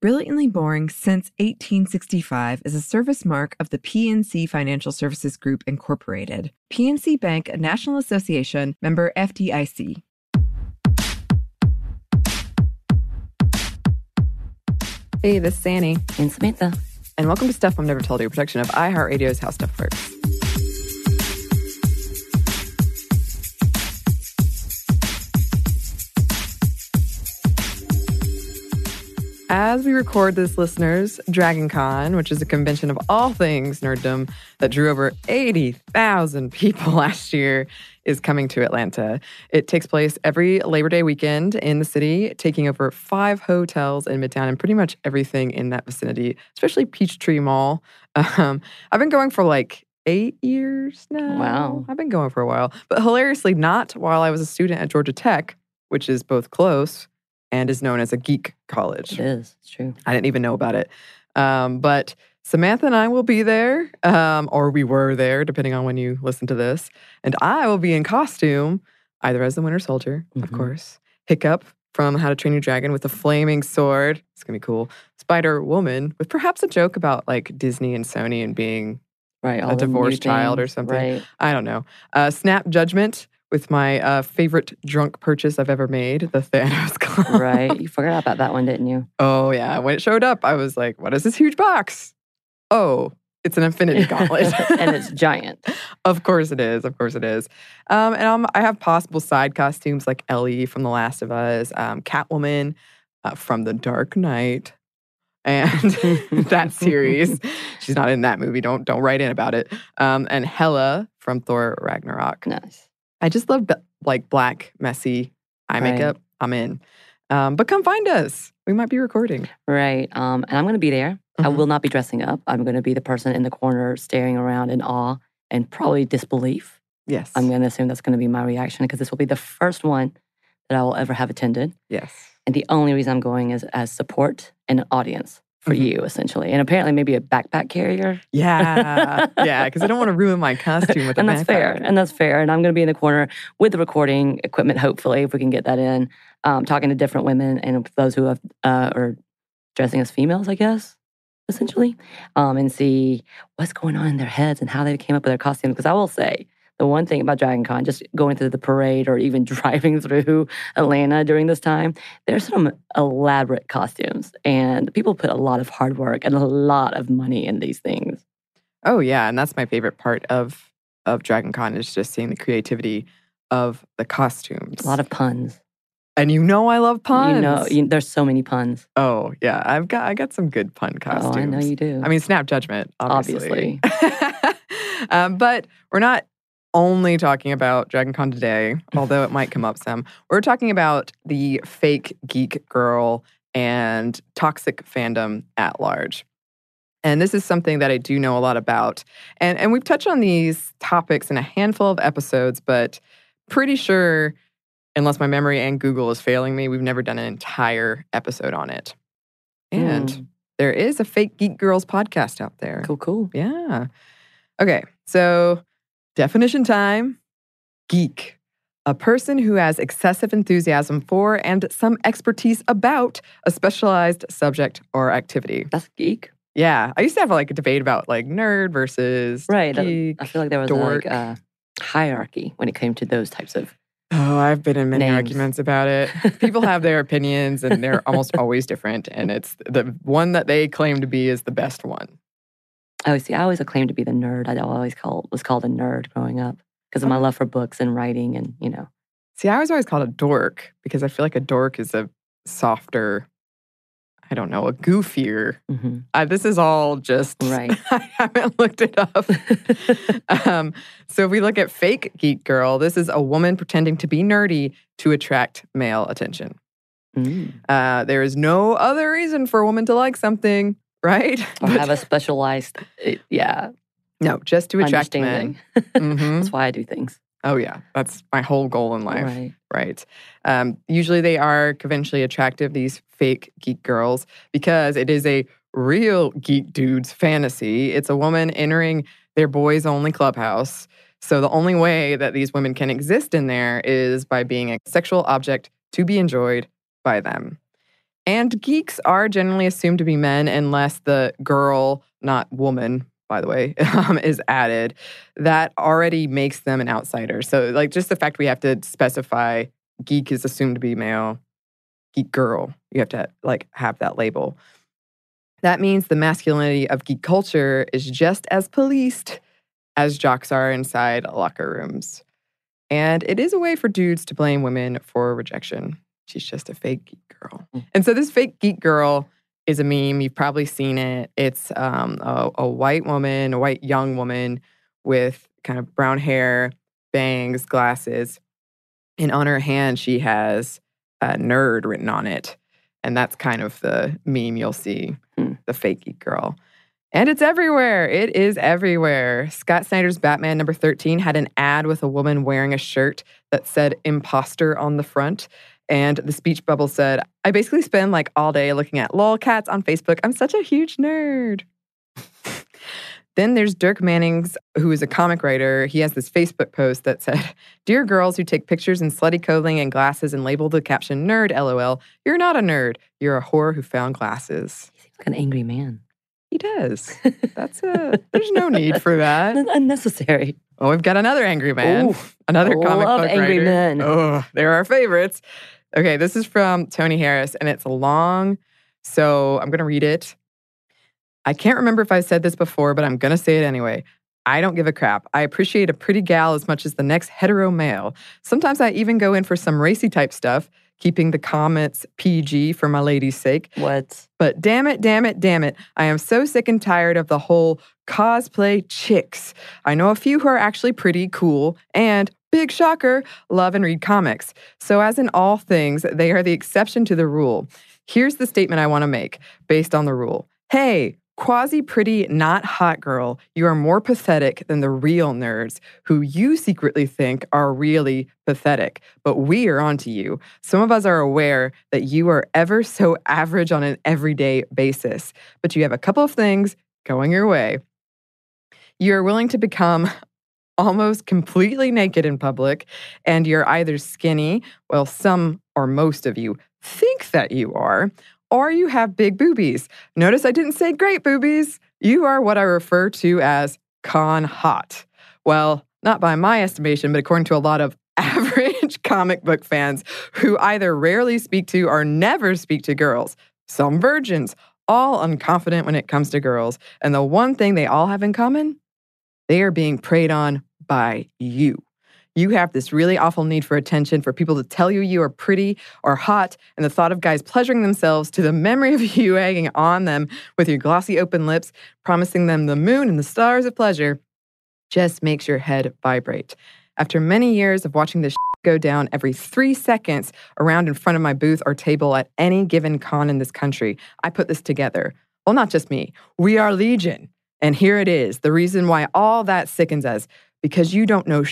Brilliantly Boring Since 1865 is a service mark of the PNC Financial Services Group, Incorporated. PNC Bank, a National Association member FDIC. Hey, this is Annie, And Samantha. and welcome to Stuff Mom Never Told You, a production of iHeartRadio's How Stuff Works. As we record this, listeners, Dragon Con, which is a convention of all things nerddom that drew over 80,000 people last year, is coming to Atlanta. It takes place every Labor Day weekend in the city, taking over five hotels in Midtown and pretty much everything in that vicinity, especially Peachtree Mall. Um, I've been going for like eight years now. Wow. I've been going for a while, but hilariously, not while I was a student at Georgia Tech, which is both close and is known as a geek college. It is. It's true. I didn't even know about it. Um, but Samantha and I will be there, um, or we were there, depending on when you listen to this. And I will be in costume, either as the Winter Soldier, of Mhm. course, Hiccup from How to Train Your Dragon with a flaming sword. It's gonna be cool. Spider Woman with perhaps a joke about like Disney and Sony and being Right. a divorced child or something. Right. I don't know. Uh, Snap Judgment with my uh, favorite drunk purchase I've ever made, the Thanos Club. right. You forgot about that one, didn't you? Oh yeah, when it showed up, I was like, "What is this huge box?" Oh, it's an Infinity Gauntlet, and it's giant. of course it is. Of course it is. Um, and um, I have possible side costumes like Ellie from The Last of Us, um, Catwoman uh, from The Dark Knight, and that series. She's not in that movie. Don't don't write in about it. Um, and Hela from Thor Ragnarok. Nice. I just love like black messy eye Right. makeup. I'm in. Um, but come find us. We might be recording. Right. Um, and I'm going to be there. I Mhm. will not be dressing up. I'm going to be the person in the corner staring around in awe and probably disbelief. Yes. I'm going to assume that's going to be my reaction because this will be the first one that I will ever have attended. Yes. And the only reason I'm going is as support and an audience for Mhm. you, essentially. And apparently, maybe a backpack carrier. Yeah. yeah. Because I don't want to ruin my costume with a and that's fair. And that's fair. And I'm going to be in the corner with the recording equipment, hopefully, if we can get that in, um, talking to different women and those who have uh, are dressing as females, I guess, essentially, um, and see what's going on in their heads and how they came up with their costumes. Because I will say, the one thing about Dragon Con, just going through the parade or even driving through Atlanta during this time, there's some elaborate costumes, and people put a lot of hard work and a lot of money in these things. Oh yeah, and that's my favorite part of of Dragon Con is just seeing the creativity of the costumes. A lot of puns. and you know I love puns. You know, you, there's so many puns. oh yeah, I've got I got some good pun costumes. Oh, I know you do. I mean, snap judgment, obviously. Obviously. um, but we're not only talking about Dragon Con today, although it might come up some. We're talking about the fake geek girl and toxic fandom at large. And this is something that I do know a lot about. And, and we've touched on these topics in a handful of episodes, but pretty sure, unless my memory and Google is failing me, we've never done an entire episode on it. And Mm. there is a fake Geek Girls podcast out there. Cool, cool. Yeah. Okay. So, definition time geek. A person who has excessive enthusiasm for and some expertise about a specialized subject or activity. That's geek. Yeah. I used to have like a debate about like nerd versus Right. geek. I feel like there was dork. like a hierarchy when it came to those types of. Oh, I've been in many Names. arguments about it. People have their opinions and they're almost always different. And it's the one that they claim to be is the best one. Oh, see, I always claimed to be the nerd. I always call was called a nerd growing up because of my love for books and writing, and you know. See, I was always called a dork because I feel like a dork is a softer, I don't know, a goofier. mhm. Uh, this is all just, Right. I haven't looked it up. um, so if we look at fake geek girl, this is a woman pretending to be nerdy to attract male attention. Mm. Uh, there is no other reason for a woman to like something, right? Or But- have a specialized, uh, yeah, no, just to attract men. Mhm. That's why I do things. Oh yeah, that's my whole goal in life. Right. Right. Um, usually they are conventionally attractive, these fake geek girls, because it is a real geek dude's fantasy. It's a woman entering their boys only clubhouse. So the only way that these women can exist in there is by being a sexual object to be enjoyed by them. And geeks are generally assumed to be men unless the girl, not woman, by the way, um, is added. That already makes them an outsider. So, like, just the fact we have to specify geek is assumed to be male, geek girl, you have to like have that label. That means the masculinity of geek culture is just as policed as jocks are inside locker rooms. And it is a way for dudes to blame women for rejection. She's just a fake geek girl. Mm. And so this fake geek girl is a meme. You've probably seen it. It's um, a, a white woman, a white young woman with kind of brown hair, bangs, glasses. And on her hand, she has a nerd written on it. And that's kind of the meme you'll see Hmm. the fake geek girl. And it's everywhere. It is everywhere. Scott Snyder's Batman number 13 had an ad with a woman wearing a shirt that said imposter on the front. And the speech bubble said, I basically spend like all day looking at lolcats on Facebook. I'm such a huge nerd. then there's Dirk Mannings, who is a comic writer. He has this Facebook post that said, Dear girls who take pictures in slutty clothing and glasses and label the caption nerd, lol, you're not a nerd. You're a whore who found glasses. He seems like an angry man. He does. That's a, there's no need for that. Un- Unnecessary. Oh, we've got another angry man. Ooh, another I comic love book angry writer. men. Oh, they're our favorites. Okay, this is from Tony Harris, and it's long, so I'm gonna read it. I can't remember if I said this before, but I'm gonna say it anyway. I don't give a crap. I appreciate a pretty gal as much as the next hetero male. Sometimes I even go in for some racy type stuff, keeping the comments PG for my lady's sake. What? But damn it, damn it, damn it. I am so sick and tired of the whole cosplay chicks. I know a few who are actually pretty cool and, big shocker, love and read comics. So, as in all things, they are the exception to the rule. Here's the statement I want to make based on the rule Hey, quasi pretty, not hot girl, you are more pathetic than the real nerds who you secretly think are really pathetic. But we are onto you. Some of us are aware that you are ever so average on an everyday basis, but you have a couple of things going your way. You're willing to become almost completely naked in public, and you're either skinny, well, some or most of you think that you are, or you have big boobies. Notice I didn't say great boobies. You are what I refer to as con hot. Well, not by my estimation, but according to a lot of average comic book fans who either rarely speak to or never speak to girls. Some virgins, all unconfident when it comes to girls. And the one thing they all have in common, they are being preyed on by you. You have this really awful need for attention, for people to tell you you are pretty or hot, and the thought of guys pleasuring themselves to the memory of you hanging on them with your glossy open lips, promising them the moon and the stars of pleasure, just makes your head vibrate. After many years of watching this go down every three seconds around in front of my booth or table at any given con in this country, I put this together. Well, not just me, we are Legion. And here it is the reason why all that sickens us because you don't know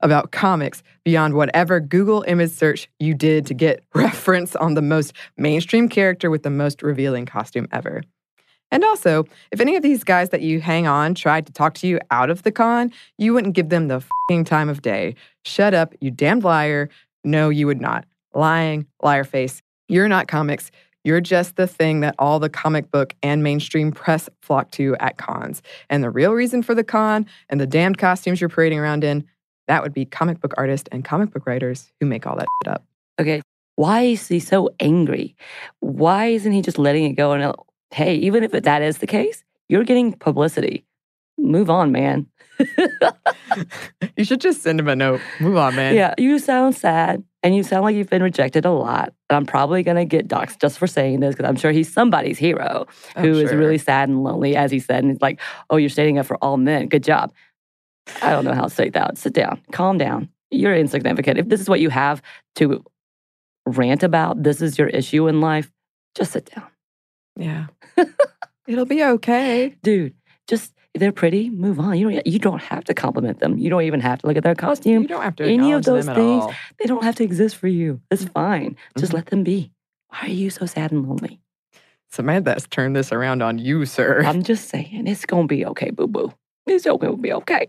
about comics beyond whatever Google image search you did to get reference on the most mainstream character with the most revealing costume ever. And also, if any of these guys that you hang on tried to talk to you out of the con, you wouldn't give them the fing time of day. Shut up, you damned liar. No, you would not. Lying, liar face. You're not comics. You're just the thing that all the comic book and mainstream press flock to at cons. And the real reason for the con and the damned costumes you're parading around in, that would be comic book artists and comic book writers who make all that shit up. Okay. Why is he so angry? Why isn't he just letting it go? And uh, hey, even if that is the case, you're getting publicity. Move on, man. you should just send him a note. Move on, man. Yeah, you sound sad and you sound like you've been rejected a lot. And I'm probably going to get doxxed just for saying this because I'm sure he's somebody's hero Oh, who is sure. really sad and lonely, as he said. And it's like, oh, you're standing up for all men. Good job. I don't know how to say that. Sit down, calm down. You're insignificant. If this is what you have to rant about, this is your issue in life, just sit down. Yeah. It'll be okay. Dude, just they're pretty, move on. You don't you don't have to compliment them. You don't even have to look at their costume. You don't have to Any of those things, all. They don't have to exist for you. It's fine. Just Mhm. let them be. Why are you so sad and lonely? Samantha's turned this around on you, sir. I'm just saying, it's gonna be okay, boo boo. It's okay. gonna be okay.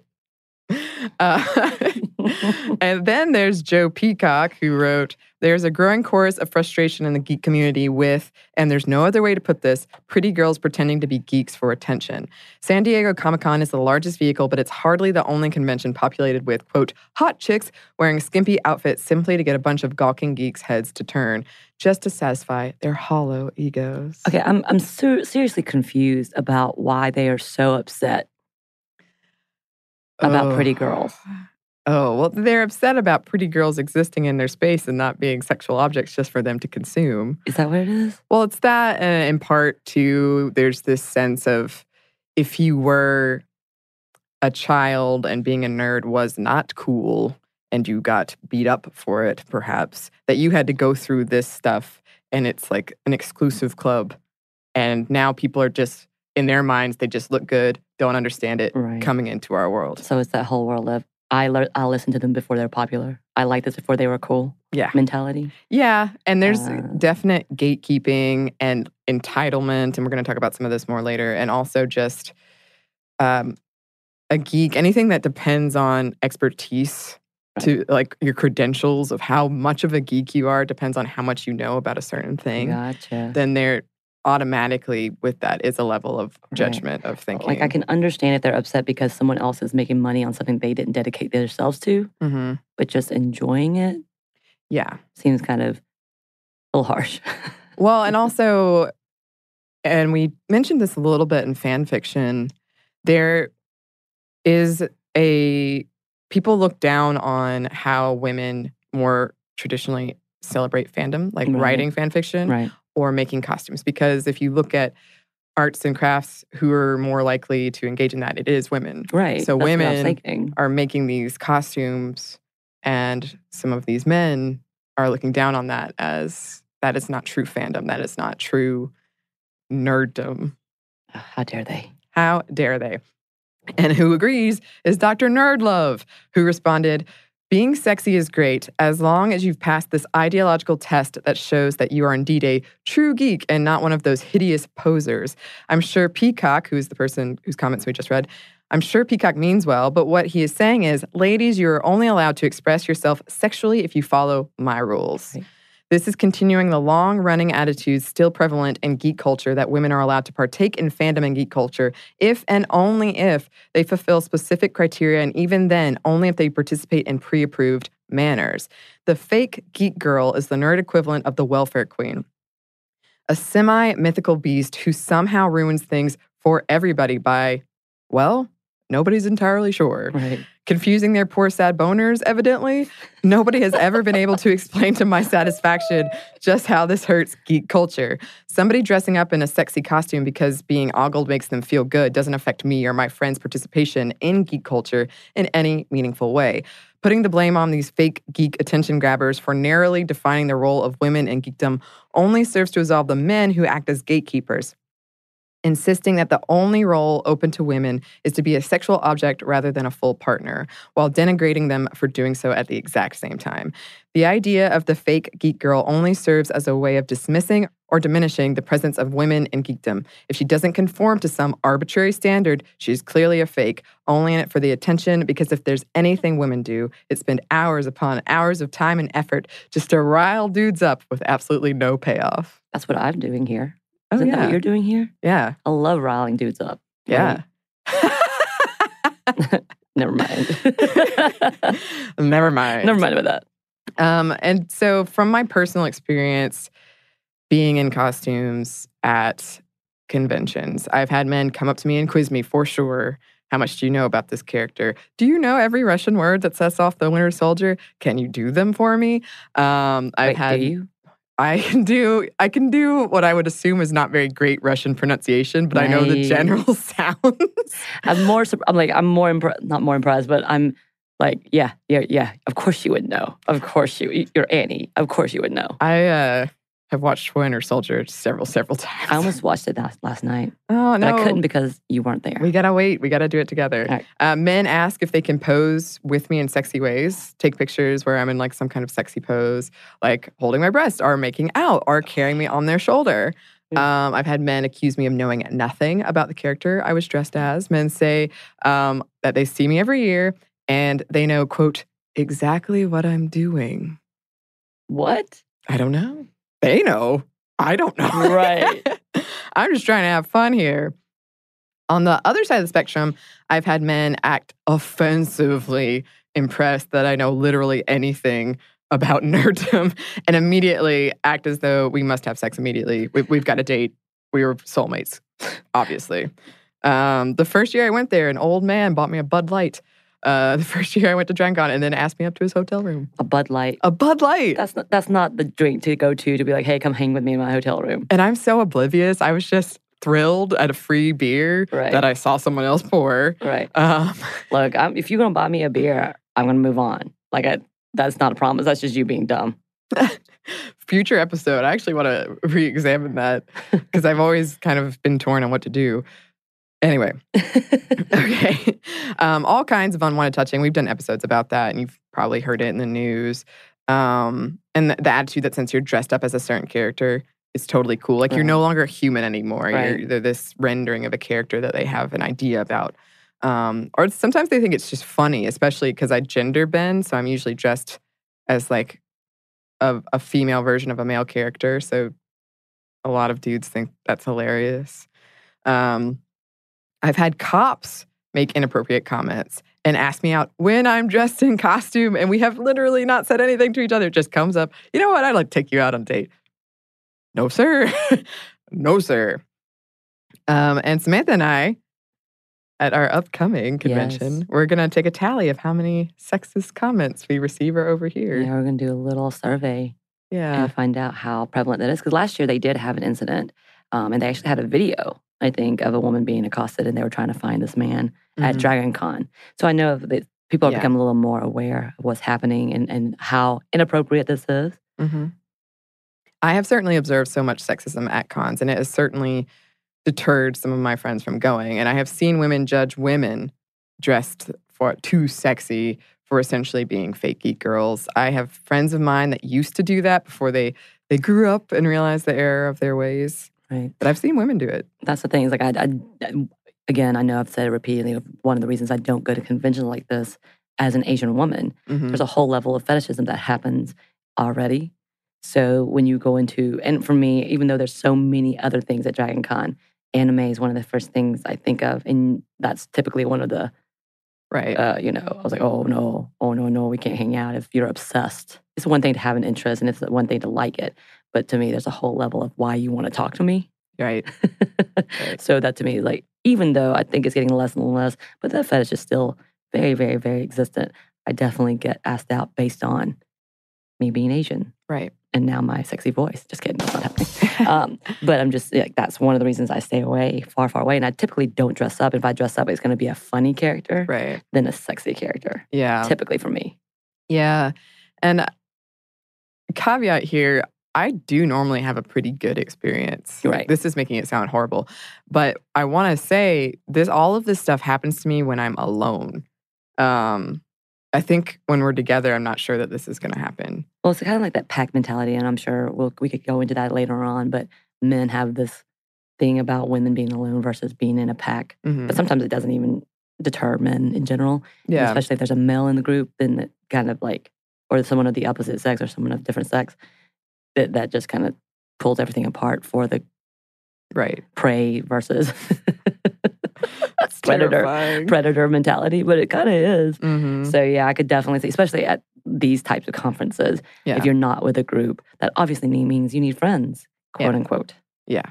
Uh, and then there's Joe Peacock, who wrote, There's a growing chorus of frustration in the geek community with, and there's no other way to put this, pretty girls pretending to be geeks for attention. San Diego Comic Con is the largest vehicle, but it's hardly the only convention populated with, quote, hot chicks wearing skimpy outfits simply to get a bunch of gawking geeks' heads to turn, just to satisfy their hollow egos. Okay, I'm I'm ser- seriously confused about why they are so upset about pretty girls. Oh, well, they're upset about pretty girls existing in their space and not being sexual objects just for them to consume. Is that what it is? Well, it's that, uh, in part, too, there's this sense of if you were a child and being a nerd was not cool and you got beat up for it, perhaps, that you had to go through this stuff and it's like an exclusive club. And now people are just, in their minds, they just look good, don't understand it, Right. coming into our world. So it's that whole world of I lear- I'll listen to them before they're popular. I like this before they were cool Yeah. mentality. Yeah, and there's Uh. definite gatekeeping and entitlement, and we're going to talk about some of this more later. And also just um, a geek, anything that depends on expertise to like your credentials of how much of a geek you are depends on how much you know about a certain thing. Gotcha. Then there automatically with that is a level of Right. judgment of thinking. Like I can understand if they're upset because someone else is making money on something they didn't dedicate themselves to, hmm but just enjoying it Yeah. seems kind of a little harsh. Well, and also, and we mentioned this a little bit in fan fiction, there is a people look down on how women more traditionally celebrate fandom, like Right. writing fan fiction right. Or making costumes. Because if you look at arts and crafts, who are more likely to engage in that? It is women Right. So That's what I was women are making these costumes, and some of these men are looking down on that as that is not true fandom. That is not true nerddom. How dare they? How dare they? And who agrees is Dr. Nerdlove, who responded, Being sexy is great as long as you've passed this ideological test that shows that you are indeed a true geek and not one of those hideous posers. I'm sure Peacock, who's the person whose comments we just read, I'm sure Peacock means well, but what he is saying is, ladies, you are only allowed to express yourself sexually if you follow my rules. Right. This is continuing the long running attitudes still prevalent in geek culture that women are allowed to partake in fandom and geek culture if and only if they fulfill specific criteria, and even then, only if they participate in pre approved manners. The fake geek girl is the nerd equivalent of the welfare queen, a semi mythical beast who somehow ruins things for everybody by, well, nobody's entirely sure. Right. Confusing their poor, sad boners, evidently. Nobody has ever been able to explain to my satisfaction just how this hurts geek culture. Somebody dressing up in a sexy costume because being ogled makes them feel good doesn't affect me or my friends' participation in geek culture in any meaningful way. Putting the blame on these fake geek attention grabbers for narrowly defining the role of women in geekdom only serves to absolve the men who act as gatekeepers. Insisting that the only role open to women is to be a sexual object rather than a full partner, while denigrating them for doing so at the exact same time. The idea of the fake geek girl only serves as a way of dismissing or diminishing the presence of women in geekdom. If she doesn't conform to some arbitrary standard, she's clearly a fake, only in it for the attention, because if there's anything women do, it's spend hours upon hours of time and effort just to rile dudes up with absolutely no payoff. That's what I'm doing here. Oh, Isn't that what you're doing here? Yeah. I love riling dudes up. Yeah. Never mind. Never mind. Never mind about that. Um, and so, from my personal experience being in costumes at conventions, I've had men come up to me and quiz me for sure. How much do you know about this character? Do you know every Russian word that sets off the Winter Soldier? Can you do them for me? Um, I've Wait, had do you? I can do I can do what I would assume is not very great Russian pronunciation, but I know the general sounds. I'm more. I'm like. I'm more. Impre- not more impressed, but I'm like. Yeah. Yeah. Yeah. Of course you would know. Of course you. You're Annie. Of course you would know. I uh, have watched Winter Soldier several, several times. I almost watched it last, last night, oh but no, I couldn't because you weren't there. We gotta wait. We gotta do it together. Right. Uh, men ask if they can pose with me in sexy ways, take pictures where I'm in like some kind of sexy pose, like holding my breast or making out or carrying me on their shoulder. Um, I've had men accuse me of knowing nothing about the character I was dressed as. Men say um, that they see me every year and they know, quote, exactly what I'm doing. what? I don't know. They know. I don't know. Right. I'm just trying to have fun here. On the other side of the spectrum, I've had men act offensively impressed that I know literally anything about nerddom and immediately act as though we must have sex immediately. We, we've got a date. We were soulmates, obviously. Um, the first year I went there, an old man bought me a Bud Light. Uh, the first year I went to DragonCon and then asked me up to his hotel room. A Bud Light. A Bud Light. That's not. That's not the drink to go to to be like, hey, come hang with me in my hotel room. And I'm so oblivious. I was just thrilled at a free beer Right. that I saw someone else pour. Right. Um, Look, I'm, if you're gonna buy me a beer, I'm gonna move on. Like, I, that's not a promise. That's just you being dumb. future episode, I actually want to re examine that because I've always kind of been torn on what to do. Anyway, okay. Um, all kinds of unwanted touching. We've done episodes about that, and you've probably heard it in the news. Um, and the, the attitude that since you're dressed up as a certain character, it's totally cool. Like you're no longer human anymore. Right. You're they're this rendering of a character that they have an idea about. Um, or sometimes they think it's just funny, especially because I gender bend, so I'm usually dressed as like a, a female version of a male character. So a lot of dudes think that's hilarious. Um, I've had cops make inappropriate comments and ask me out when I'm dressed in costume, and we have literally not said anything to each other. It just comes up, you know what? I'd like to take you out on a date. No, sir. no, sir. Um, and Samantha and I, at our upcoming convention, Yes. we're going to take a tally of how many sexist comments we receive or overhear. Yeah, we're gonna do a little survey Yeah. and find out how prevalent that is. Because last year they did have an incident, um, and they actually had a video, I think, of a woman being accosted, and they were trying to find this man at Mhm. Dragon Con. So I know that people have Yeah. become a little more aware of what's happening and, and how inappropriate this is. hmm I have certainly observed so much sexism at cons, and it has certainly deterred some of my friends from going. And I have seen women judge women dressed for too sexy for essentially being fake geek girls. I have friends of mine that used to do that before they they grew up and realized the error of their ways. Right. But I've seen women do it. That's the thing. Is like I, I, again, I know I've said it repeatedly. One of the reasons I don't go to conventions like this as an Asian woman, Mhm. there's a whole level of fetishism that happens already. So when you go into, and for me, even though there's so many other things at Dragon Con, anime is one of the first things I think of, and that's typically one of the, Right. uh, you know, I was like, oh no, oh no, no, we can't hang out if you're obsessed. It's one thing to have an interest, and it's one thing to like it, but to me, there's a whole level of why you want to talk to me. right. so that to me is like, even though I think it's getting less and less, but that fetish is still very, very, very existent. I definitely get asked out based on me being Asian Right. and now my sexy voice. Just kidding, that's not happening. um, but I'm just like, that's one of the reasons I stay away, far, far away. And I typically don't dress up. If I dress up, it's going to be a funny character Right. than a sexy character, Yeah. typically for me. Yeah. And caveat here, I do normally have a pretty good experience. Right. this is making it sound horrible, but I want to say this. All of this stuff happens to me when I'm alone. Um, I think when we're together, I'm not sure that this is going to happen. Well, it's kind of like that pack mentality, and I'm sure we'll, we could go into that later on. But men have this thing about women being alone versus being in a pack. Mhm. But sometimes it doesn't even deter men in general. And Yeah, Especially if there's a male in the group, then it kind of like, or someone of the opposite sex or someone of different sex, that that just kind of pulls everything apart for the right. prey versus predator terrifying. predator mentality. But it kind of is. Mhm. So yeah, I could definitely see, especially at these types of conferences, Yeah. if you're not with a group, that obviously means you need friends, quote Yeah. unquote. Yeah.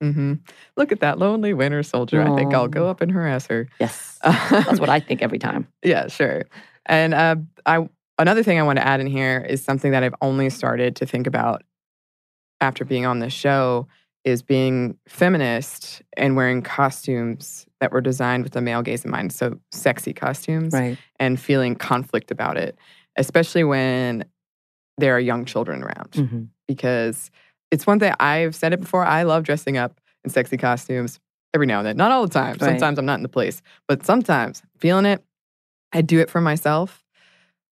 hmm Look at that lonely winter soldier. I think I'll go up and harass her. Yes, that's what I think every time. Yeah, sure. And uh, I another thing I want to add in here is something that I've only started to think about after being on this show is being feminist and wearing costumes that were designed with the male gaze in mind. So sexy costumes Right. and feeling conflict about it, especially when there are young children around. hmm Because it's one thing I've said it before. I love dressing up in sexy costumes every now and then. Not all the time. Right. Sometimes I'm not in the place, but sometimes feeling it, I do it for myself.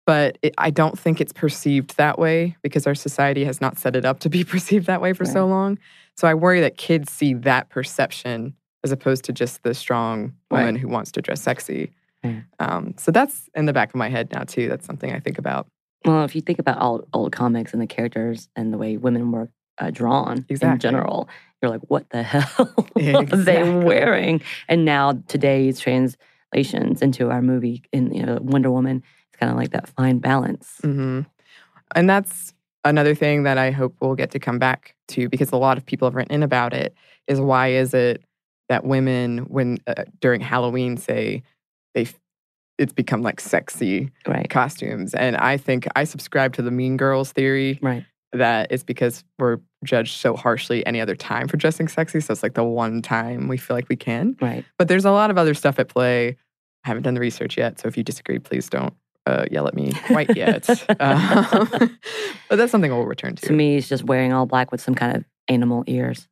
But it, I don't think it's perceived that way because our society has not set it up to be perceived that way for so long. So I worry that kids see that perception as opposed to just the strong woman Right. who wants to dress sexy. Yeah. Um, so that's in the back of my head now too. That's something I think about. Well, if you think about old, old comics and the characters and the way women were uh, drawn in general, you're like, what the hell are they wearing? And now today's translations into our movie in you know Wonder Woman, kind of like that fine balance. hmm And that's another thing that I hope we'll get to come back to because a lot of people have written in about it is why is it that women, when uh, during Halloween, say they, it's become like sexy Right. costumes. And I think I subscribe to the Mean Girls theory Right. that it's because we're judged so harshly any other time for dressing sexy. So it's like the one time we feel like we can. Right. But there's a lot of other stuff at play. I haven't done the research yet. So if you disagree, please don't uh, yell at me quite yet. um, but that's something we'll return to. To me, it's just wearing all black with some kind of animal ears.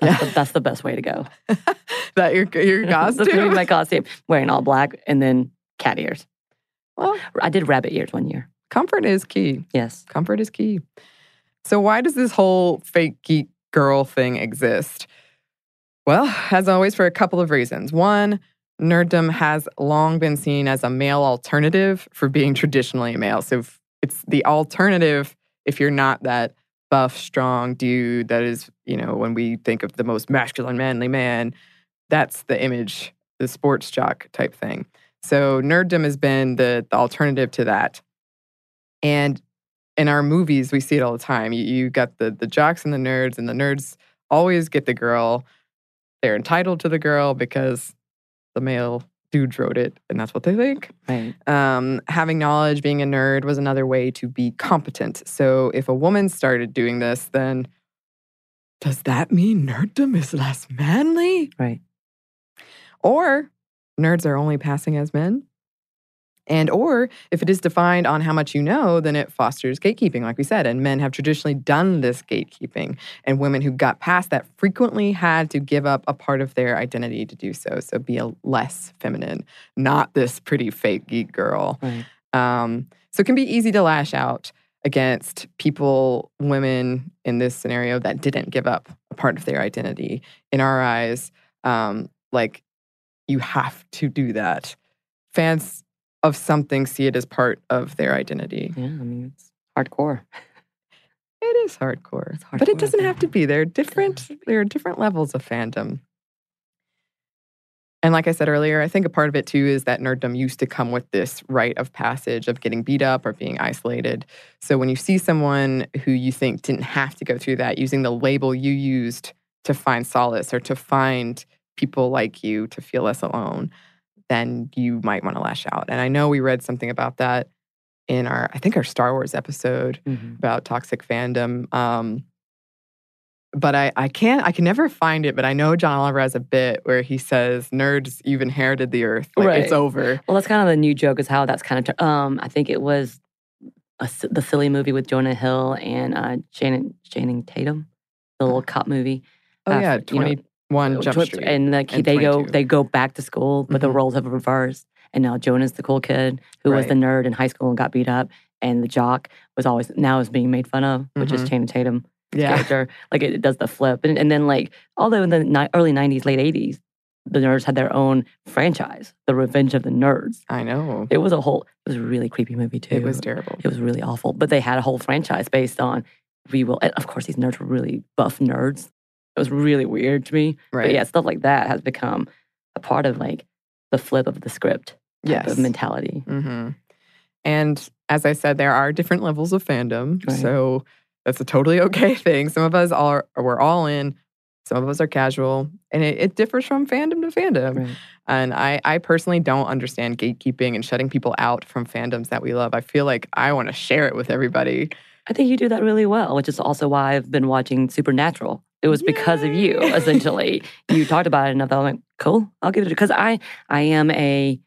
That's, Yeah. the, that's the best way to go. that your, your costume? That's gonna be my costume. Wearing all black and then cat ears. well, I did rabbit ears one year. comfort is key. Yes. Comfort is key. So, why does this whole fake geek girl thing exist? Well, as always, for a couple of reasons. One, nerddom has long been seen as a male alternative for being traditionally male. So, it's the alternative if you're not that buff, strong dude that is, you know, when we think of the most masculine, manly man, that's the image, the sports jock type thing. So, nerddom has been the, the alternative to that. And in our movies, we see it all the time. You, you got the the jocks and the nerds, and the nerds always get the girl. They're entitled to the girl because the male dude wrote it, and that's what they think. Right. Um, having knowledge, being a nerd, was another way to be competent. So if a woman started doing this, then does that mean nerddom is less manly? Right. Or nerds are only passing as men? And or if it is defined on how much you know, then it fosters gatekeeping, like we said. And men have traditionally done this gatekeeping. And women who got past that frequently had to give up a part of their identity to do so. So be a less feminine, not this pretty fake geek girl. Right. Um, so it can be easy to lash out against people, women in this scenario that didn't give up a part of their identity. In our eyes, um, like you have to do that. Fans of something see it as part of their identity. Yeah. I mean, it's hardcore. It is hardcore, It's but it doesn't have to be. There are different. There are different levels of fandom. And like I said earlier, I think a part of it too is that nerddom used to come with this rite of passage of getting beat up or being isolated. So when you see someone who you think didn't have to go through that, using the label you used to find solace or to find people like you to feel less alone, then you might want to lash out. And I know we read something about that in our, I think our Star Wars episode Mhm. about toxic fandom. Um, but I, I can't, I can never find it. But I know John Oliver has a bit where he says, "Nerds, you've inherited the earth. Like it's over." Well, that's kind of the new joke is how that's kind of, um, I think it was a the silly movie with Jonah Hill and uh, Channing, Channing Tatum, the little cop movie. Oh Uh, yeah, you know, one Jump Street. And like, and they go they go back to school, but the Mhm. roles have reversed. And now Jonah's the cool kid who was the nerd in high school and got beat up, and the jock was always now is being made fun of, which is Mhm. Channing Tatum yeah, character. Like it, it does the flip, and, and then like although in the ni- early '90s, late '80s, the nerds had their own franchise, The Revenge of the Nerds. I know. It was a whole. It was a really creepy movie too. It was terrible. It was really awful. But they had a whole franchise based on we will. And of course, these nerds were really buff nerds. It was really weird to me. Right. But yeah, stuff like that has become a part of like the flip of the script type Yes. of mentality. hmm And as I said, there are different levels of fandom. Right. So that's a totally okay thing. Some of us are we're all in, some of us are casual, and it, it differs from fandom to fandom. Right. And I, I personally don't understand gatekeeping and shutting people out from fandoms that we love. I feel like I want to share it with everybody. I think you do that really well, which is also why I've been watching Supernatural. It was because of you, essentially. you talked about it enough I'm like, cool, I'll give it because I I am a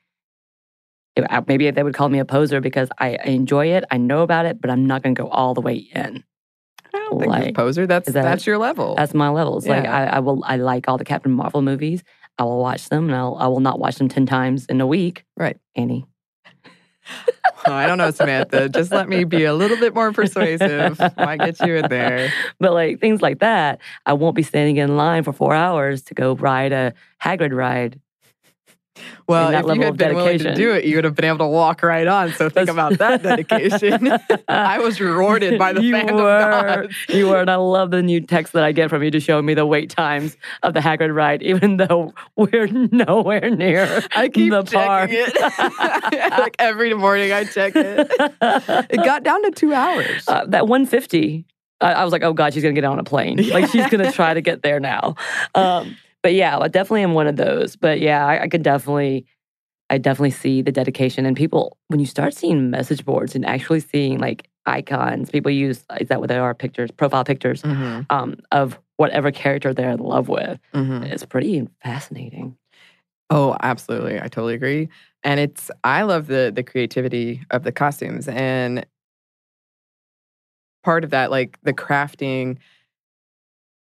uh, maybe they would call me a poser because I, enjoy it, I know about it, but I'm not going to go all the way in. I don't think you're a poser. That's that- that's your level. That's my levels. Like Yeah. I, I will I like all the Captain Marvel movies. I will watch them, and I'll, I will not watch them ten times in a week. Right. Annie. Oh, I don't know, Samantha. Just let me be a little bit more persuasive. Might get you in there. But like things like that, I won't be standing in line for four hours to go ride a Hagrid ride. Well, if you had been willing to do it, you would have been able to walk right on. So think about that dedication. I was rewarded by the you fandom were, gods. You were, and I love the new text that I get from you to show me the wait times of the Hagrid ride, even though we're nowhere near I keep the checking park. it. like every morning, I check it. It got down to two hours. uh, that 150 I, I was like oh god she's gonna get on a plane like she's gonna try to get there now um, but yeah i definitely am one of those but yeah I, I could definitely i definitely see the dedication and people when you start seeing message boards and actually seeing like icons people use is that what they are pictures profile pictures Mhm, um, of whatever character they're in love with mhm. it's pretty fascinating Oh, absolutely. I totally agree. And it's I love the the creativity of the costumes and part of that like the crafting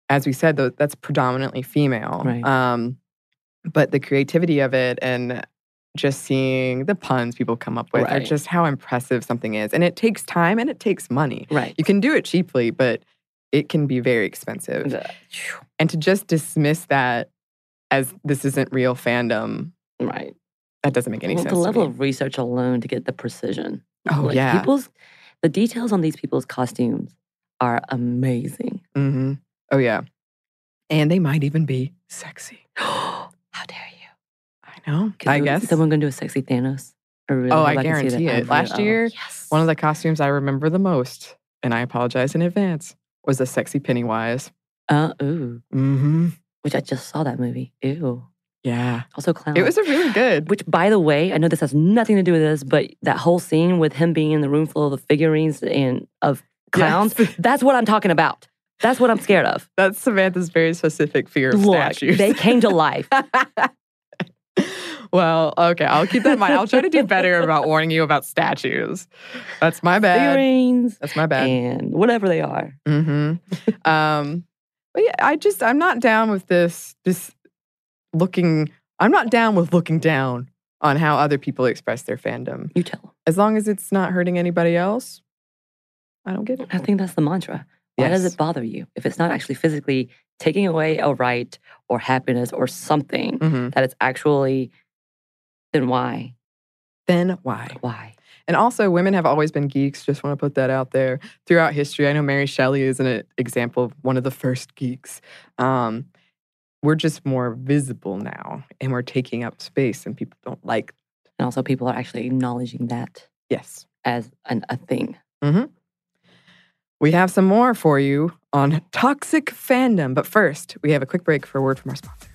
as we said though that's predominantly female. Right. Um but the creativity of it and just seeing the puns people come up with or just how impressive something is. And it takes time and it takes money. right You can do it cheaply, but it can be very expensive. And to just dismiss that as this isn't real fandom, right that doesn't make any well, sense. the level of research alone to get the precision Oh Like, yeah. people's the details on these people's costumes are amazing. hmm Oh yeah. And they might even be sexy. How dare you? I know. I guess. Someone going to do a sexy Thanos? I really Oh, I can see that. guarantee it. Last oh, year, yes. One of the costumes I remember the most, and I apologize in advance, was a sexy Pennywise. uh, ooh, Mm-hmm. which I just saw that movie. Ew. Yeah. Also, clown. It was a really good. Which, by the way, I know this has nothing to do with this, but that whole scene with him being in the room full of the figurines and of clowns, Yes. that's what I'm talking about. That's what I'm scared of. That's Samantha's very specific fear of Look, statues. they came to life. well, okay, I'll keep that in mind. I'll try to do better about warning you about statues. That's my bad. Figurines That's my bad. and whatever they are. Mm-hmm. um, but yeah, I just I'm not down with this. This looking. I'm not down with looking down on how other people express their fandom. You tell them. As long as it's not hurting anybody else, I don't get it. I think that's the mantra. Why does it bother you? If it's not actually physically taking away a right or happiness or something Mhm. that it's actually, then why? Then why? Why? And also, women have always been geeks. Just want to put that out there throughout history. I know Mary Shelley is an example of one of the first geeks. Um, we're just more visible now, and we're taking up space, and people don't like. And also, people are actually acknowledging that Yes, as an, a thing. We have some more for you on toxic fandom. But first, we have a quick break for a word from our sponsor.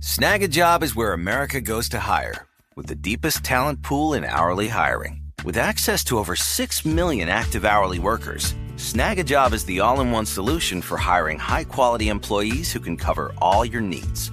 Snagajob is where America goes to hire, with the deepest talent pool in hourly hiring. With access to over 6 million active hourly workers, Snagajob is the all in one solution for hiring high quality employees who can cover all your needs.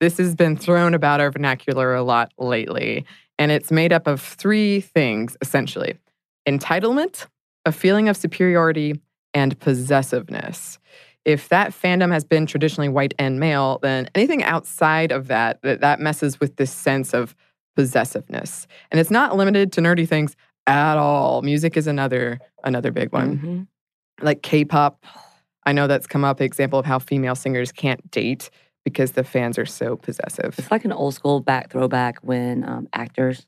this has been thrown about our vernacular a lot lately. And it's made up of three things, essentially entitlement, a feeling of superiority, and possessiveness. If that fandom has been traditionally white and male, then anything outside of that, that, that messes with this sense of possessiveness. And it's not limited to nerdy things at all. Music is another another big one. Mm-hmm. Like K-pop I know that's come up example of how female singers can't date because the fans are so possessive. It's like an old school back throwback when um, actors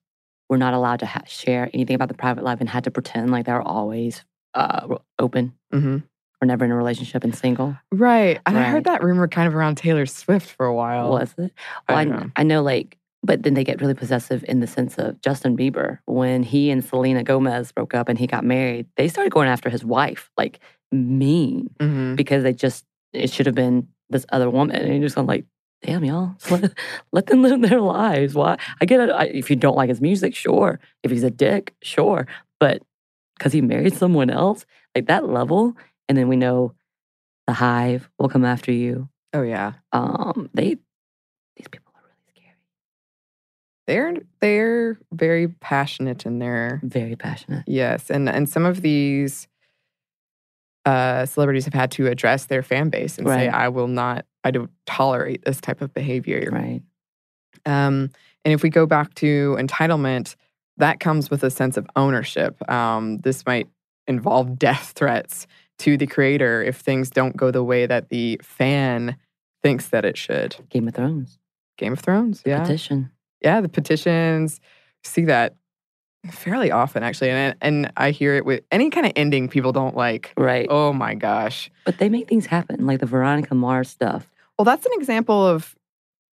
were not allowed to ha- share anything about the private life and had to pretend like they were always uh, open hmm or never in a relationship and single. Right. And I heard that rumor kind of around Taylor Swift for a while. Was it? I Well, I, don't know. I know, like, but then they get really possessive in the sense of Justin Bieber. When he and Selena Gomez broke up and he got married, they started going after his wife, like mean, Mhm. because they just, it should have been this other woman. And you're just kind of like, damn, y'all, let, let them live their lives. Why? I get it. I, if you don't like his music, sure. If he's a dick, sure. But because he married someone else, like that level, and then we know the hive will come after you. Oh, yeah. Um, they, these people are really scary. They're they're very passionate in their Very passionate. yes, and and some of these uh, celebrities have had to address their fan base and say, "I will not, I don't tolerate this type of behavior." Right. Um, and if we go back to entitlement, that comes with a sense of ownership. Um, this might involve death threats to the creator if things don't go the way that the fan thinks that it should. Game of Thrones. Game of Thrones, yeah, Petition. yeah, the petitions. See that fairly often, actually, and and I hear it with any kind of ending people don't like. Right. Oh my gosh. But they make things happen, like the Veronica Mars stuff. Well, that's an example of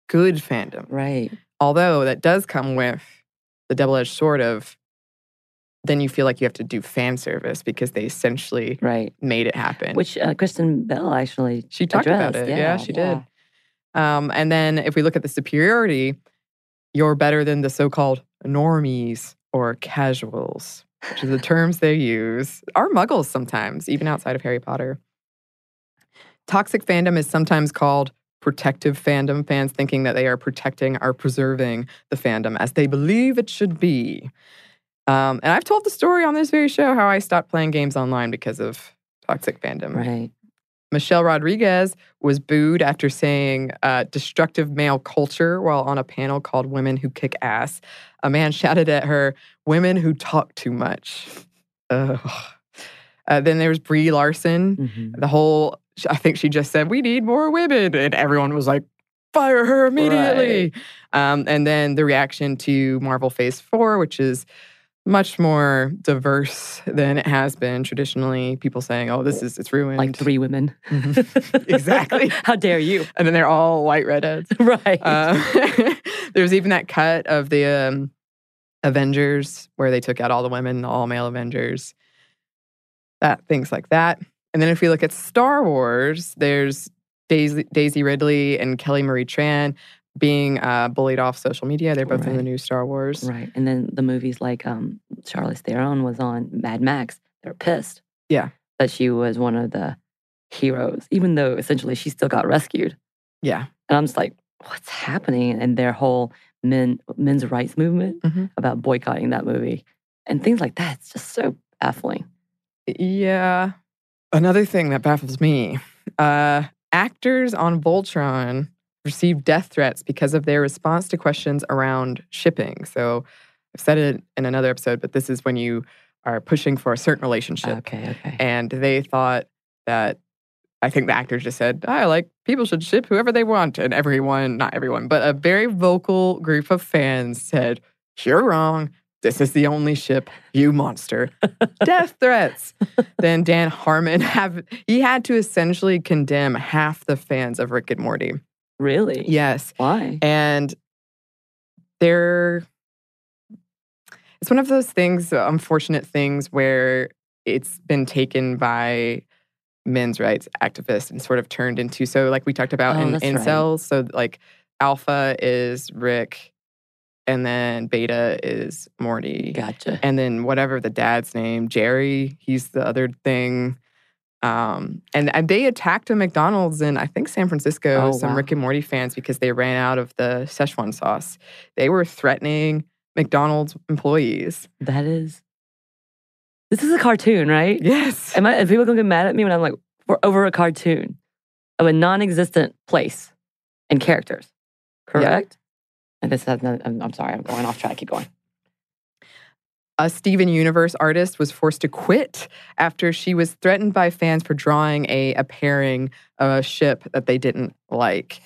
good fandom. Right. Although that does come with the double edged sword of then you feel like you have to do fan service because they essentially Right. made it happen. Which uh, Kristen Bell actually she talked about it. Yeah, she did. Um, and then if we look at the superiority, you're better than the so called normies or casuals, which are the terms they use, are muggles sometimes, even outside of Harry Potter. Toxic fandom is sometimes called protective fandom, fans thinking that they are protecting or preserving the fandom as they believe it should be. Um, and I've told the story on this very show how I stopped playing games online because of toxic fandom. Right. Michelle Rodriguez was booed after saying uh, destructive male culture while on a panel called Women Who Kick Ass. A man shouted at her, Women who talk too much. Uh, then there was Brie Larson. Mhm. The whole, I think she just said, We need more women. And everyone was like, Fire her immediately. Um, and then the reaction to Marvel Phase 4, which is much more diverse than it has been traditionally. People saying, "Oh, this is it's ruined." Like three women. Mhm. Exactly. How dare you? and then they're all white redheads. right. Uh, there's even that cut of the um, Avengers where they took out all the women, all male Avengers. That things like that. And then if we look at Star Wars, there's Daisy, Daisy Ridley and Kelly Marie Tran being uh, bullied off social media. They're both in the new Star Wars. right. And then the movies like um, Charlize Theron was on Mad Max. They're pissed. Yeah. That she was one of the heroes, even though essentially she still got rescued. Yeah. And I'm just like, what's happening? And their whole men men's rights movement Mhm. about boycotting that movie and things like that. It's just so baffling. Yeah. Another thing that baffles me uh, actors on Voltron received death threats because of their response to questions around shipping. So I've said it in another episode, but this is when you are pushing for a certain relationship. Okay, okay. And they thought that, I think the actors just said, I like people should ship whoever they want. And everyone, not everyone, but a very vocal group of fans said, You're wrong. This is the only ship, you monster. Death threats. then Dan Harmon have he had to essentially condemn half the fans of Rick and Morty. Really? Yes. Why? And they're it's one of those things, uh, unfortunate things where it's been taken by men's rights activists and sort of turned into so like we talked about Oh, in that's right. So like alpha is Rick and then beta is Morty. Gotcha. And then whatever the dad's name, Jerry, he's the other thing. Um, and, and they attacked a McDonald's in I think San Francisco, Oh, some wow. Rick and Morty fans because they ran out of the Szechuan sauce. They were threatening McDonald's employees. That is. This is a cartoon, right? Yes. Am I? Are people gonna get mad at me when I'm like for over a cartoon of a non-existent place and characters? Correct. And this has. I'm, I'm sorry. I'm going off track. Keep going. A Steven Universe artist was forced to quit after she was threatened by fans for drawing a, a pairing of a ship that they didn't like.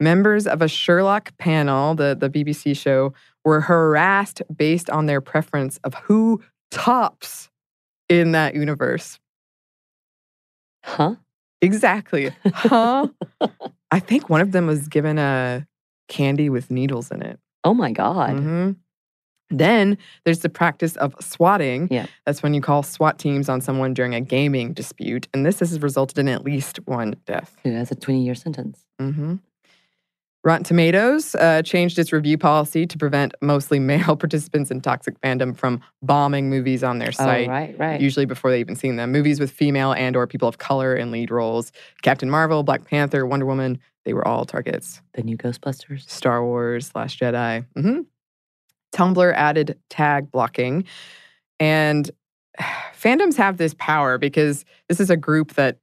Members of a Sherlock panel, the, the BBC show, were harassed based on their preference of who tops in that universe. Huh? Exactly. Huh? I think one of them was given a candy with needles in it. Oh my god. Mhm. Then there's the practice of swatting. Yeah. That's when you call SWAT teams on someone during a gaming dispute. And this has resulted in at least one death. Dude, that's a 20-year sentence. Mm-hmm. Rotten Tomatoes uh, changed its review policy to prevent mostly male participants in toxic fandom from bombing movies on their site. Oh, right, right. Usually before they even seen them. Movies with female and or people of color in lead roles. Captain Marvel, Black Panther, Wonder Woman, they were all targets. the new Ghostbusters. Star Wars, Last Jedi. hmm Tumblr added tag blocking. And fandoms have this power because this is a group that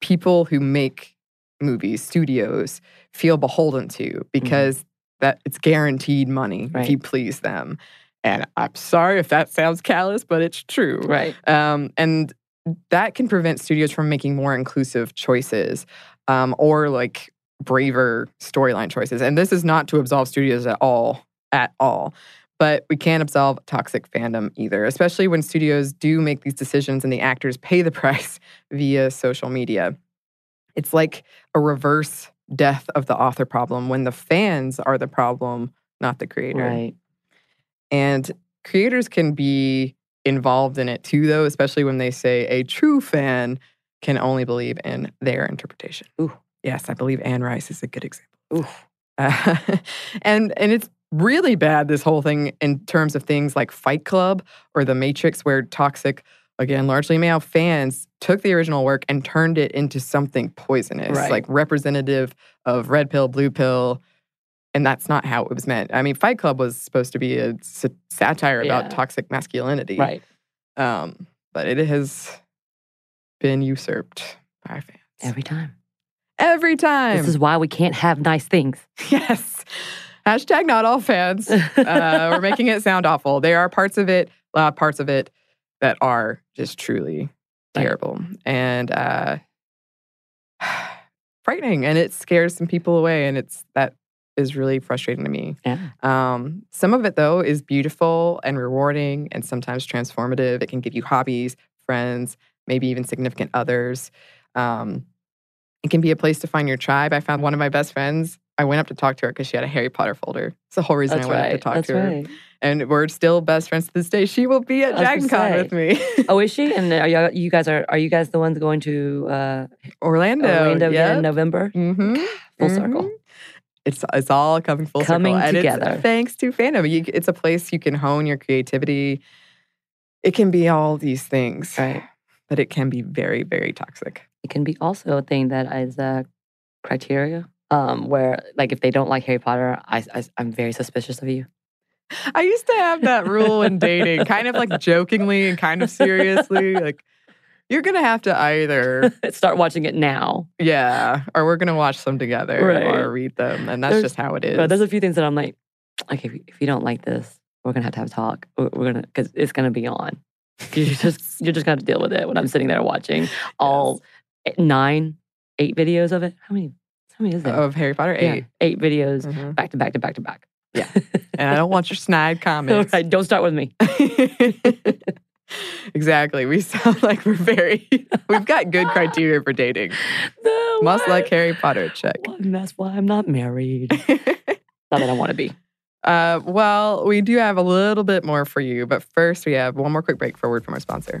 people who make movies, studios, feel beholden to because that it's guaranteed money if you please them. And I'm sorry if that sounds callous, but it's true. Right. Um, and that can prevent studios from making more inclusive choices um, or like braver storyline choices. And this is not to absolve studios at all, at all. But we can't absolve toxic fandom either, especially when studios do make these decisions and the actors pay the price via social media. It's like a reverse death of the author problem when the fans are the problem, not the creator. Right. And creators can be involved in it too, though, especially when they say a true fan can only believe in their interpretation. Ooh. Yes, I believe Anne Rice is a good example. Oof. Uh, and and it's really bad this whole thing in terms of things like Fight Club or The Matrix, where toxic, again, largely male fans took the original work and turned it into something poisonous, Right. like representative of red pill, blue pill. And that's not how it was meant. I mean, Fight Club was supposed to be a s- satire Yeah. about toxic masculinity. Right. Um, but it has been usurped by our fans. Every time. Every time. This is why we can't have nice things. yes. Hashtag not all fans. Uh, we're making it sound awful. There are parts of it, uh, parts of it that are just truly terrible and uh, frightening, and it scares some people away, and it's that is really frustrating to me. Yeah. Um, some of it, though, is beautiful and rewarding and sometimes transformative. It can give you hobbies, friends, maybe even significant others. Um, it can be a place to find your tribe. I found one of my best friends. I went up to talk to her because she had a Harry Potter folder. It's the whole reason That's I went right. up to talk That's to her. right. And we're still best friends to this day. She will be at I Dragon gonna Con with me. Oh, is she? And are you, you guys are are you guys the ones going to uh, Orlando. Orlando again in. November? Mm-hmm. Full circle. Mhm. It's it's all coming full Coming circle. And together. Thanks to fandom. You, it's a place you can hone your creativity. It can be all these things, Right. but it can be very, very toxic. It can be also a thing that is a criteria. Um, where like if they don't like Harry Potter, I, I I'm very suspicious of you. I used to have that rule in dating, kind of like jokingly and kind of seriously. Like, you're gonna have to either, Start watching it now. yeah, or we're gonna watch them together Right. or read them, and that's There's- just how it is. But there's a few things that I'm like, okay, if, if you don't like this, we're gonna have to have a talk. We're, we're gonna because it's gonna be on. You just you're just gonna have to deal with it when I'm sitting there watching all nine, eight videos of it. How many? How many is there? of Harry Potter Yeah, eight. eight videos Mhm. back to back to back to back. Yeah. And I don't want your snide comments. right, don't start with me. exactly. We sound like we're very. We've got good criteria for dating. No, Must why? like Harry Potter. Check. And that's why I'm not married. not that I want to be. Uh, well, we do have a little bit more for you, but first we have one more quick break for a word from our sponsor.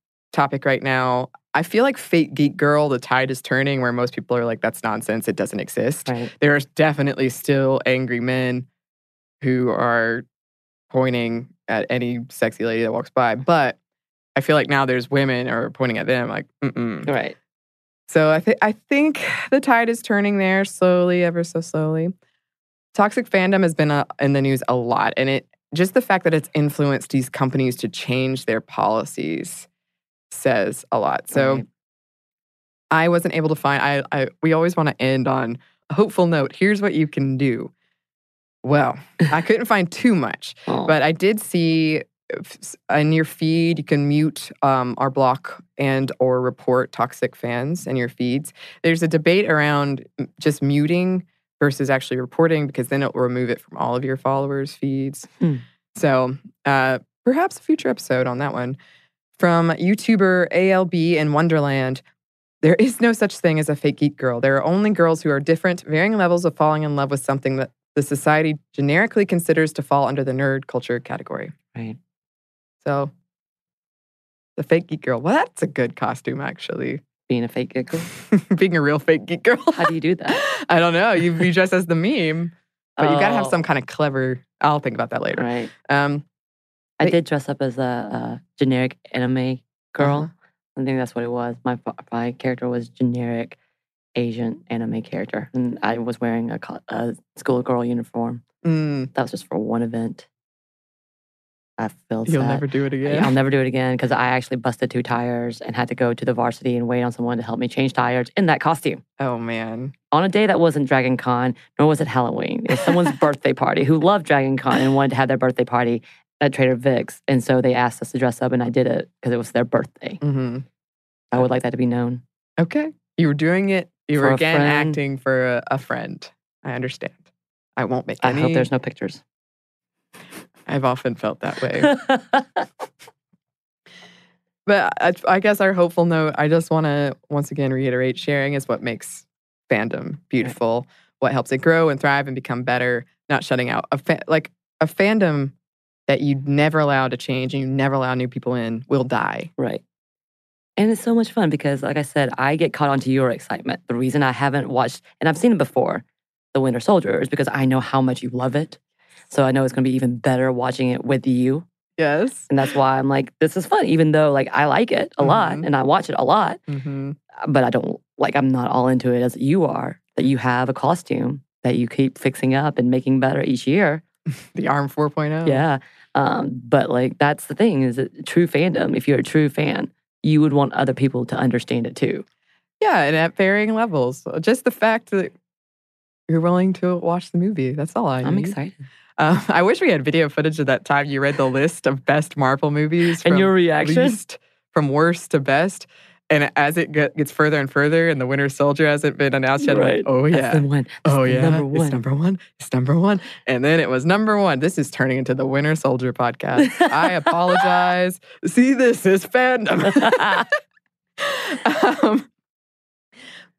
topic right now. I feel like Fake Geek Girl, the tide is turning where most people are like, that's nonsense. It doesn't exist. Right. are definitely still angry men who are pointing at any sexy lady that walks by. But I feel like now there's women are pointing at them like, mm-mm. Right. So I think I think the tide is turning there slowly, ever so slowly. Toxic fandom has been uh, in the news a lot, and it just the fact that it's influenced these companies to change their policies says a lot. So Right. I wasn't able to find. I, I we always want to end on a hopeful note. Here's what you can do. Well, I couldn't find too much, Oh. but I did see in your feed you can mute um, our block and or report toxic fans in your feeds. There's a debate around just muting versus actually reporting because then it will remove it from all of your followers' feeds. Hmm. So uh, perhaps a future episode on that one. From YouTuber ALB in Wonderland, there is no such thing as a fake geek girl. There are only girls who are different, varying levels of falling in love with something that the society generically considers to fall under the nerd culture category. right. So, the fake geek girl. Well, that's a good costume, actually. Being a fake geek girl. Being a real fake geek girl. How do you do that? I don't know. You, you dress as the meme, but you got to have Oh, some kind of clever. I'll think about that later. Right. Um, I did dress up as a, a generic anime girl. Uh-huh. I think that's what it was. My my character was generic Asian anime character, and I was wearing a, a schoolgirl uniform. mm, That was just for one event. I feel you'll sad. never do it again. I'll never do it again because I actually busted two tires and had to go to the varsity and wait on someone to help me change tires in that costume oh man. on a day that wasn't Dragon Con, nor was it Halloween. It was someone's birthday party who loved Dragon Con and wanted to have their birthday party at Trader Vic's. And so they asked us to dress up, and I did it because it was their birthday. hmm I would like that to be known. Okay. You were doing it. You For were again friend. acting for a, a friend. I understand. I won't make I hope there's no pictures. I've often felt that way. But I, I guess our hopeful note, I just want to once again reiterate sharing is what makes fandom beautiful, what helps it grow and thrive and become better, not shutting out. A fa- like a fandom that you never allow to change and you never allow new people in will die. right. And it's so much fun because, like I said, I get caught onto your excitement. The reason I haven't watched, and I've seen it before, The Winter Soldier, is because I know how much you love it. So I know it's going to be even better watching it with you. Yes. And that's why I'm like, this is fun, even though like I like it a lot Mhm. and I watch it a lot. hmm but I don't like I'm not all into it as you are. That you have a costume that you keep fixing up and making better each year. The ARM 4.0. Yeah. Um, but like that's the thing is that true fandom. If you're a true fan, you would want other people to understand it too. Yeah. And at varying levels. Just the fact that you're willing to watch the movie. That's all I I'm need. excited. Uh, I wish we had video footage of that time you read the list of best Marvel movies. And your reaction? least- from worst to best. And as it get, gets further and further, and the Winter Soldier hasn't been announced yet, I'm like, oh That's yeah, the one. That's oh yeah, Number one. it's number one, it's number one, and then it was number one. This is turning into the Winter Soldier podcast. I apologize. See, this is fandom. um,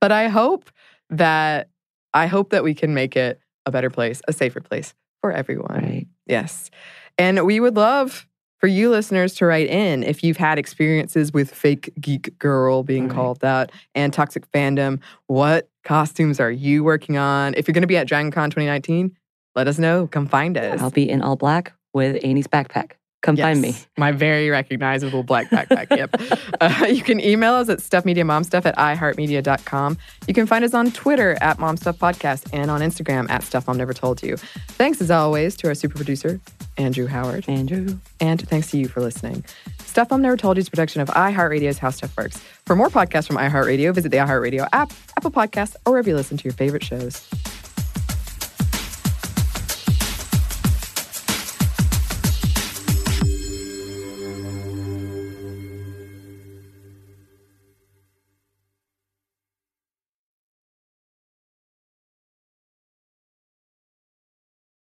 but I hope that I hope that we can make it a better place, a safer place for everyone. right. Yes. And we would love for you listeners to write in if you've had experiences with fake geek girl being Right. called that and toxic fandom. What costumes are you working on? If you're going to be at Dragon Con 2019, let us know. Come find us. I'll be in all black with Annie's backpack. Come find me. My very recognizable black backpack. yep. Uh, you can email us at stuffmediamomstuff at iheartmedia.com. You can find us on Twitter at momstuffpodcast and on Instagram at Stuff Mom Never Told You. Thanks as always to our super producer, Andrew Howard. Andrew. And thanks to you for listening. Stuff Mom Never Told You is production of iHeartRadio's How Stuff Works. For more podcasts from iHeartRadio, visit the iHeartRadio app, Apple Podcasts, or wherever you listen to your favorite shows.